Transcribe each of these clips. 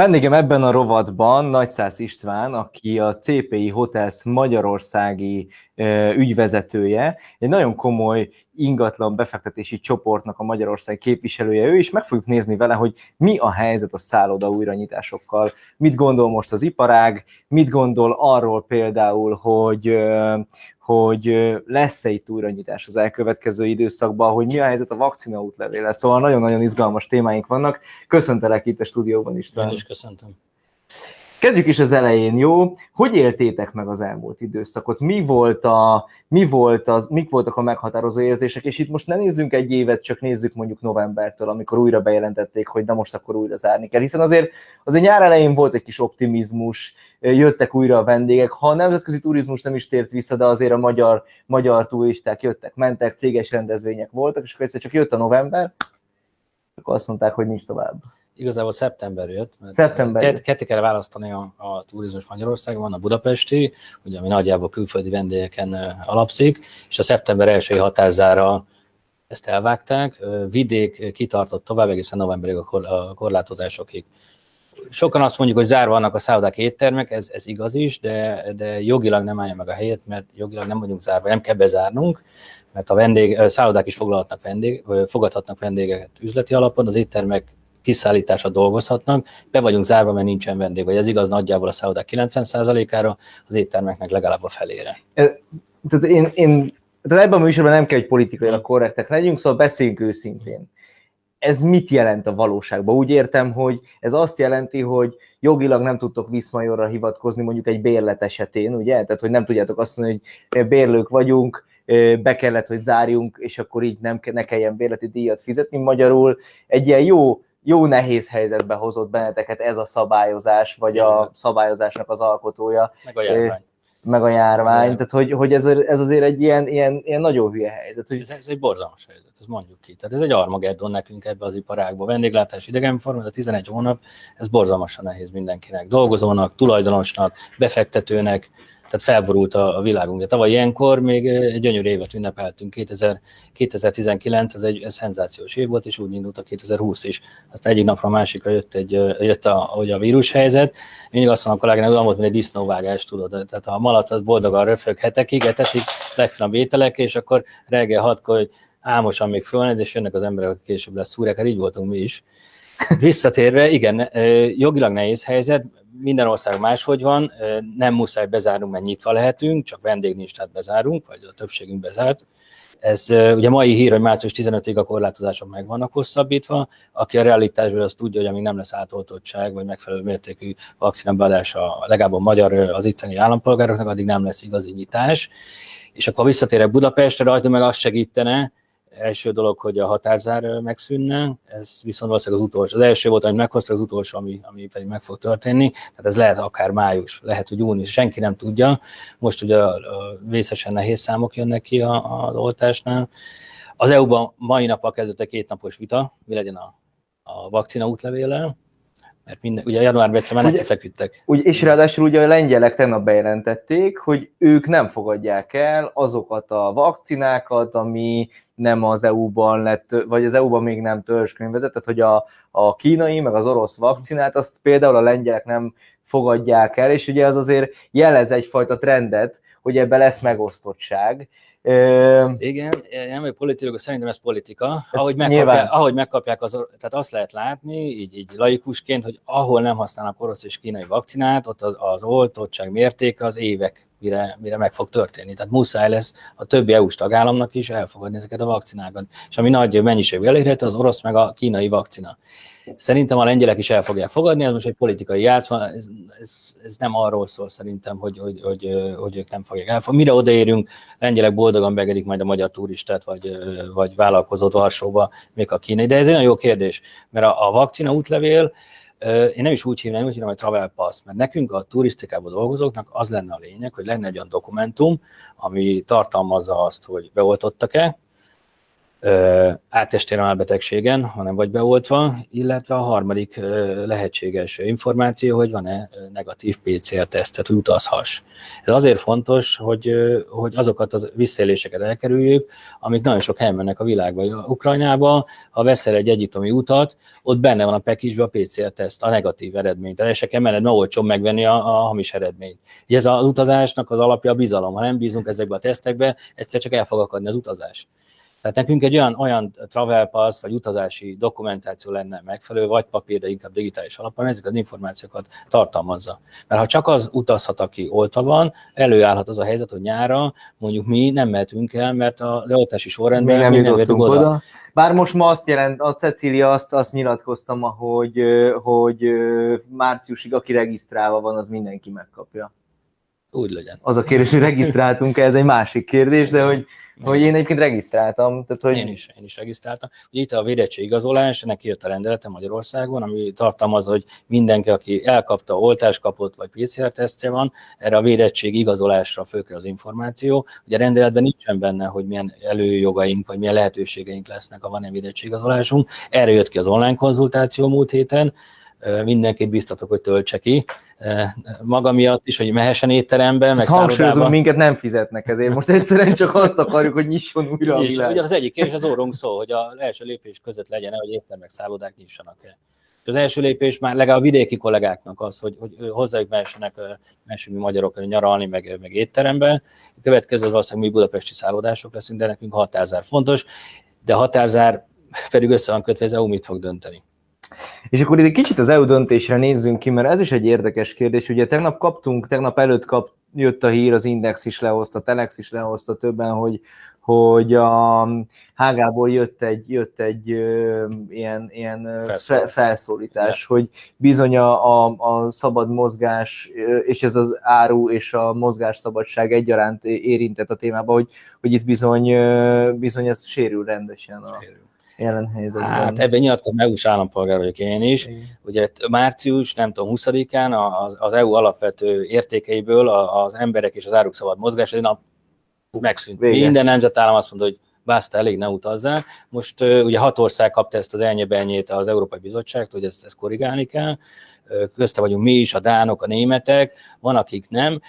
Vendégem ebben a rovatban Nagyszász István, aki a CPI Hotels magyarországi ügyvezetője, egy nagyon komoly ingatlan befektetési csoportnak a Magyarország képviselője ő, és meg fogjuk nézni vele, hogy mi a helyzet a szálloda újranyitásokkal, mit gondol most az iparág, mit gondol arról például, hogy, hogy lesz-e itt újranyitás az elkövetkező időszakban, hogy mi a helyzet a vakcina útlevéle. Szóval nagyon-nagyon izgalmas témáink vannak. Köszöntelek itt a stúdióban is. Én is köszöntöm. Kezdjük is az elején, jó? Hogy éltétek meg az elmúlt időszakot? Mi volt a, mi volt az, mik voltak a meghatározó érzések? És itt most ne nézzünk egy évet, csak nézzük mondjuk novembertől, amikor újra bejelentették, hogy na most akkor újra zárni kell. Hiszen azért, azért nyár elején volt egy kis optimizmus, jöttek újra a vendégek. Ha a nemzetközi turizmus nem is tért vissza, de azért a magyar, magyar turisták jöttek, mentek, céges rendezvények voltak, és akkor egyszer csak jött a november, akkor azt mondták, hogy nincs tovább igazából szeptember jött, mert szeptember kett, ketté kell választani a, a turizmus Magyarországon, van a budapesti, ugye, ami nagyjából külföldi vendégeken alapszik, és a szeptember első határzára ezt elvágták, vidék kitartott tovább egészen novemberig a korlátozásokig. Sokan azt mondjuk, hogy zárva vannak a szállodák éttermek, ez, ez igaz is, de, de jogilag nem állja meg a helyét, mert jogilag nem vagyunk zárva, nem kell bezárnunk, mert a vendég, szállodák is foglalhatnak vendég, fogadhatnak vendégeket üzleti alapon, az éttermek kiszállításra dolgozhatnak, be vagyunk zárva, mert nincsen vendég, vagy ez igaz nagyjából a szállodák 90%-ára, az éttermeknek legalább a felére. Tehát én, én tehát ebben a műsorban nem kell, hogy politikailag korrektek legyünk, szóval beszéljünk őszintén. Ez mit jelent a valóságban? Úgy értem, hogy ez azt jelenti, hogy jogilag nem tudtok Viszmajorra hivatkozni mondjuk egy bérlet esetén, ugye? Tehát, hogy nem tudjátok azt mondani, hogy bérlők vagyunk, be kellett, hogy zárjunk, és akkor így nem, ne kelljen bérleti díjat fizetni. Magyarul egy ilyen jó jó nehéz helyzetbe hozott benneteket ez a szabályozás, vagy a szabályozásnak az alkotója. Meg a járvány. Meg a járvány, tehát hogy, hogy ez, ez azért egy ilyen, ilyen, ilyen nagyon hülye helyzet. Hogy... Ez, ez egy borzalmas helyzet, ez mondjuk ki. Tehát ez egy armageddon nekünk ebbe az iparágba. Vendéglátás, idegenforma, a 11 hónap, ez borzalmasan nehéz mindenkinek. Dolgozónak, tulajdonosnak, befektetőnek, tehát felborult a, a világunk. De tavaly ilyenkor még egy gyönyörű évet ünnepeltünk, 2000, 2019, ez egy ez szenzációs év volt, és úgy indult a 2020 is. Aztán egyik napra a másikra jött, egy, jött a, hogy a vírushelyzet. Mindig azt mondom a kollégának, olyan volt, mint egy disznóvágás, tudod. Tehát a malac az boldogan röfög hetekig, etetik legfinomabb ételek, és akkor reggel hatkor, hogy álmosan még fölnéz, és jönnek az emberek, akik később lesz szúrják, hát így voltunk mi is. Visszatérve, igen, jogilag nehéz helyzet, minden ország máshogy van, nem muszáj bezárnunk, mert nyitva lehetünk, csak tehát bezárunk, vagy a többségünk bezárt. Ez ugye mai hír, hogy március 15-ig a korlátozások meg vannak hosszabbítva. Aki a realitásból azt tudja, hogy amíg nem lesz átoltottság, vagy megfelelő mértékű vakcinabeadása legalább a magyar, az itteni állampolgároknak, addig nem lesz igazi nyitás. És akkor visszatérek Budapestre, az meg azt segítene, első dolog, hogy a határzár megszűnne, ez viszont valószínűleg az utolsó. Az első volt, amit meghoztak, az utolsó, ami, ami pedig meg fog történni. Tehát ez lehet akár május, lehet, hogy június, senki nem tudja. Most ugye a, a vészesen nehéz számok jönnek ki a, az oltásnál. Az EU-ban mai nappal kezdődött két napos vita, mi legyen a, a vakcina útlevéllel, mert minden, ugye januárban egyszer már feküdtek. Ugye, és ráadásul ugye a lengyelek tegnap bejelentették, hogy ők nem fogadják el azokat a vakcinákat, ami nem az EU-ban lett, vagy az EU-ban még nem törzskönyvezett, tehát hogy a, a kínai, meg az orosz vakcinát, azt például a lengyelek nem fogadják el, és ugye az azért jelez egyfajta trendet, hogy ebben lesz megosztottság, igen, nem vagy politikus, szerintem ez politika. Ahogy megkapják, ahogy megkapják az, tehát azt lehet látni, így, így laikusként, hogy ahol nem használnak orosz és kínai vakcinát, ott az, az oltottság mértéke az évek mire, mire meg fog történni. Tehát muszáj lesz a többi EU-s tagállamnak is elfogadni ezeket a vakcinákat. És ami nagy mennyiségű elérhető, az orosz meg a kínai vakcina. Szerintem a lengyelek is el fogják fogadni, ez most egy politikai játszma, ez, ez, ez nem arról szól szerintem, hogy, hogy, hogy, hogy ők nem fogják elfogadni. Mire odaérünk, lengyelek boldogan begedik majd a magyar turistát, vagy, vagy vállalkozót Varsóba, még a kínai. De ez egy nagyon jó kérdés, mert a, a vakcina útlevél, én nem is úgy hívnám, úgy hívnám, hogy travel pass, mert nekünk a turisztikában dolgozóknak az lenne a lényeg, hogy lenne egy olyan dokumentum, ami tartalmazza azt, hogy beoltottak-e, áttestérem álbetegségen, hanem vagy beoltva, illetve a harmadik lehetséges információ, hogy van-e negatív PCR-tesztet, hogy utazhass. Ez azért fontos, hogy, hogy azokat az visszaéléseket elkerüljük, amik nagyon sok helyen mennek a világban. Ukrajnába, ha veszel egy egyiptomi utat, ott benne van a pekisbe a PCR-teszt, a negatív eredményt. Tehát se kell menned, mert megvenni a, a hamis eredményt. Ez az utazásnak az alapja a bizalom. Ha nem bízunk ezekbe a tesztekbe, egyszer csak el fog akadni az utazás. Tehát nekünk egy olyan, olyan travel pass vagy utazási dokumentáció lenne megfelelő, vagy papír, de inkább digitális alapon, ezeket az információkat tartalmazza. Mert ha csak az utazhat, aki oltva van, előállhat az a helyzet, hogy nyára mondjuk mi nem mehetünk el, mert az oltási sorrendben még nem, jutottunk oda. oda. Bár most ma azt jelent, a Cecília azt, azt nyilatkoztam, hogy, hogy márciusig, aki regisztrálva van, az mindenki megkapja. Úgy legyen. Az a kérdés, hogy regisztráltunk-e, ez egy másik kérdés, de hogy hogy én egyébként regisztráltam. Tehát, hogy... Én is, én is regisztráltam. Ugye itt a védettség igazolás, ennek jött a rendelete Magyarországon, ami tartalmaz, hogy mindenki, aki elkapta, oltást kapott, vagy PCR-tesztje van, erre a védettség igazolásra fölkel az információ. Ugye a rendeletben nincsen benne, hogy milyen előjogaink, vagy milyen lehetőségeink lesznek, ha van egy védettség igazolásunk. Erre jött ki az online konzultáció múlt héten, mindenkit biztatok, hogy töltse ki. Maga miatt is, hogy mehessen étterembe, meg Hangsúlyozunk, minket nem fizetnek ezért. Most egyszerűen csak azt akarjuk, hogy nyisson újra a világ. Ugyan az egyik kérdés az orrunk szó, hogy az első lépés között legyen hogy éttermek, szállodák nyissanak el. Az első lépés már legalább a vidéki kollégáknak az, hogy, hogy hozzájuk mehessenek, mehessünk mi magyarok nyaralni, meg, meg étterembe. A következő az valószínűleg mi budapesti szállodások leszünk, de nekünk hatázár fontos, de hatázár pedig össze van kötve, ez EU mit fog dönteni. És akkor egy kicsit az EU döntésre nézzünk ki, mert ez is egy érdekes kérdés. Ugye tegnap kaptunk, tegnap előtt kap, jött a hír, az Index is lehozta, Telex is lehozta többen, hogy, hogy a Hágából jött egy, jött egy ö, ilyen, ilyen felszólítás, felszólítás hogy bizony a, a, a szabad mozgás, és ez az áru és a mozgás szabadság egyaránt érintett a témába, hogy, hogy itt bizony, bizony ez sérül rendesen. A, sérül jelen helyzetben? Hát ebben nyilatkozom, EU-s állampolgár vagyok én is. Igen. Ugye március, nem tudom, 20-án az, az EU alapvető értékeiből az emberek és az áruk szabad mozgás, egy nap megszűnt. Vége. Minden nemzetállam azt mondta, hogy basta, elég, ne utazzál. Most ugye hat ország kapta ezt az elnyebenyét az Európai Bizottságtól, hogy ezt, ezt korrigálni kell. Közte vagyunk mi is, a dánok, a németek, van, akik nem.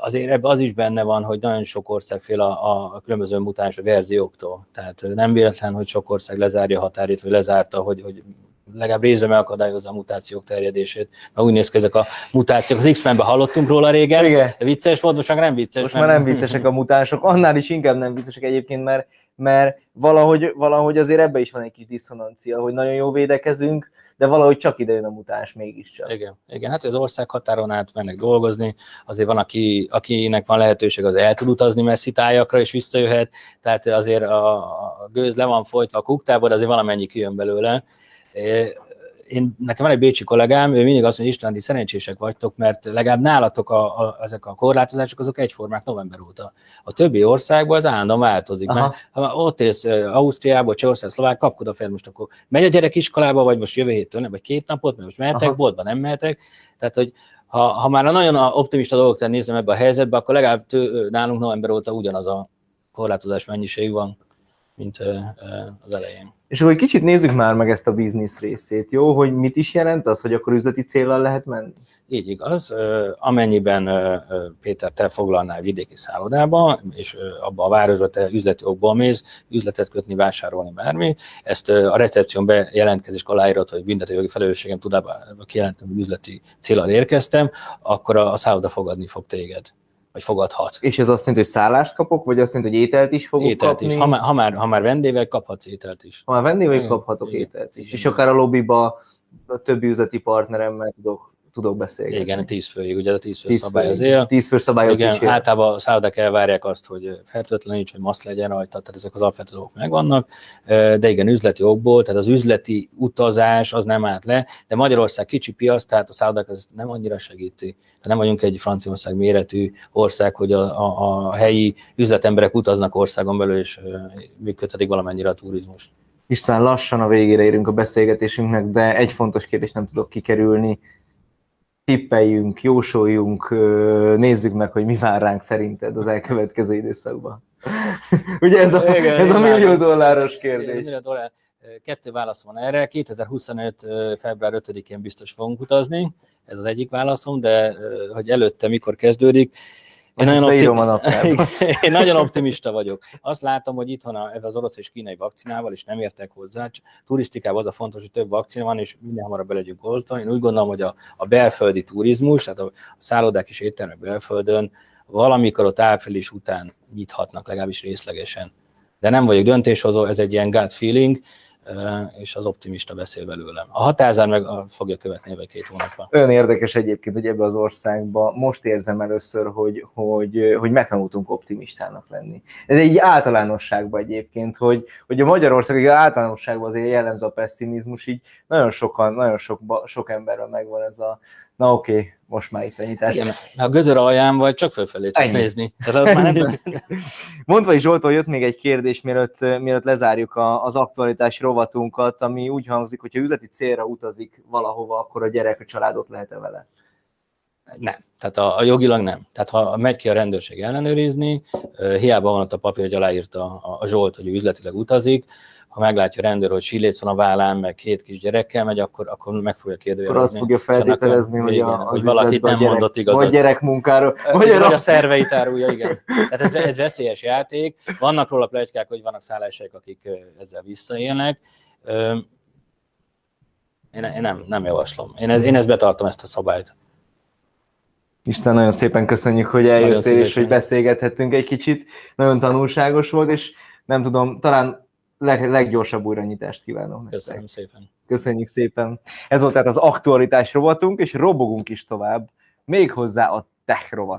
Azért ebben az is benne van, hogy nagyon sok ország fél a, a különböző mutáns verzióktól. Tehát nem véletlen, hogy sok ország lezárja a határét, vagy lezárta, hogy, hogy legalább részben megakadályozza a mutációk terjedését. Mert úgy néz ki ezek a mutációk. Az X-Menben hallottunk róla régen, Igen. vicces volt, most már nem vicces. Most már nem viccesek a mutások, annál is inkább nem viccesek egyébként, mert, mert valahogy, valahogy azért ebbe is van egy kis diszonancia, hogy nagyon jó védekezünk, de valahogy csak ide jön a mutás mégiscsak. Igen, igen hát az ország határon át mennek dolgozni, azért van, aki, akinek van lehetőség, az el tud utazni messzi tájakra, és visszajöhet, tehát azért a, a gőz le van folytva a kuktából, azért valamennyi kijön belőle én, nekem van egy bécsi kollégám, ő mindig azt mondja, István, szerencsések vagytok, mert legalább nálatok a, a, ezek a korlátozások, azok egyformák november óta. A többi országban az állandóan változik, Aha. mert ha ott élsz Ausztriából, Csehország, Szlovák, kapkod a fel, most akkor megy a gyerek iskolába, vagy most jövő héttől, nem, vagy két napot, mert most mehetek, Aha. boltba nem mehetek. Tehát, hogy ha, ha már nagyon optimista dolgok nézem ebbe a helyzetbe, akkor legalább tő, nálunk november óta ugyanaz a korlátozás mennyiség van, mint az elején. És akkor egy kicsit nézzük már meg ezt a biznisz részét, jó? Hogy mit is jelent az, hogy akkor üzleti célral lehet menni? Így igaz. Amennyiben Péter, te foglalnál vidéki szállodába, és abba a városba te üzleti okból mész, üzletet kötni, vásárolni, bármi, ezt a recepción bejelentkezés aláírod, hogy büntetőjogi felelősségem tudába kijelentem, hogy üzleti célral érkeztem, akkor a szálloda fogadni fog téged vagy fogadhat. És ez azt jelenti, hogy szállást kapok, vagy azt jelenti, hogy ételt is fogok ételt kapni? Is. Ha, már, ha, már, ha már vendével kaphatsz ételt is. Ha már vendével kaphatok igen. ételt is. Igen. És akár a lobbyba a többi üzleti partneremmel tudok tudok beszélni. Igen, tíz főig, ugye a tíz fő tíz szabály azért. Tíz fő szabályok Igen, is általában a szállodák elvárják azt, hogy fertőtleníts, hogy maszk legyen rajta, tehát ezek az alapvető dolgok megvannak, de igen, üzleti okból, tehát az üzleti utazás az nem állt le, de Magyarország kicsi piac, tehát a szállodák ez nem annyira segíti. Tehát nem vagyunk egy Franciaország méretű ország, hogy a, a, a helyi üzletemberek utaznak országon belül, és működhetik valamennyire a turizmus. István, lassan a végére érünk a beszélgetésünknek, de egy fontos kérdést nem tudok kikerülni tippeljünk, jósoljunk, nézzük meg, hogy mi vár ránk szerinted az elkövetkező időszakban. Ugye ez a, Igen, ez a millió dolláros kérdés. Millió dollár. Kettő válaszom van erre. 2025. február 5-én biztos fogunk utazni, ez az egyik válaszom, de hogy előtte mikor kezdődik, én nagyon, optim... én nagyon optimista vagyok. Azt látom, hogy itthon az orosz és kínai vakcinával, és nem értek hozzá, turisztikában az a fontos, hogy több vakcina van, és minden hamarabb be legyünk oltva. Én úgy gondolom, hogy a, a belföldi turizmus, tehát a, a szállodák és éttermek belföldön valamikor ott április után nyithatnak, legalábbis részlegesen. De nem vagyok döntéshozó, ez egy ilyen gut feeling, és az optimista beszél belőlem. A hatázár meg fogja követni ebbe két hónapban. Olyan érdekes egyébként, hogy ebbe az országba most érzem először, hogy, hogy, hogy megtanultunk optimistának lenni. Ez egy általánosságban egyébként, hogy, hogy a Magyarország egy általánosságban azért jellemző a pessimizmus, így nagyon sokan, nagyon sok, sok emberben megvan ez a, na oké, okay, most már itt ennyi. Igen, a gödör alján vagy, csak fölfelé tudsz ennyi. nézni. Tehát már nem... Mondva is Zsoltól jött még egy kérdés, mielőtt, mielőtt lezárjuk a, az aktualitás rovatunkat, ami úgy hangzik, hogy ha üzleti célra utazik valahova, akkor a gyerek a családot lehet-e vele? Nem. Tehát a, a jogilag nem. Tehát ha megy ki a rendőrség ellenőrizni, hiába van ott a papír, hogy aláírta a, a Zsolt, hogy ő üzletileg utazik, ha meglátja a rendőr, hogy síléc van a vállán, meg két kis gyerekkel megy, akkor, akkor meg fogja kérdőjelezni. Akkor azt fogja feltételezni, hogy, a, hogy valakit nem gyerek, mondott igazat. Vagy gyerekmunkáról. Vagy, vagy a, szerveit árulja, igen. Tehát ez, ez veszélyes játék. Vannak róla plegykák, hogy vannak szállások, akik ezzel visszaélnek. Én, én nem, nem javaslom. Én, én ezt betartom, ezt a szabályt. Isten, nagyon szépen köszönjük, hogy eljöttél, és hogy beszélgethettünk egy kicsit. Nagyon tanulságos volt, és nem tudom, talán leg, leggyorsabb újranyitást. Köszönöm nektek. szépen. Köszönjük szépen. Ez volt tehát az aktualitás rovatunk, és robogunk is tovább, még hozzá a tech rovat.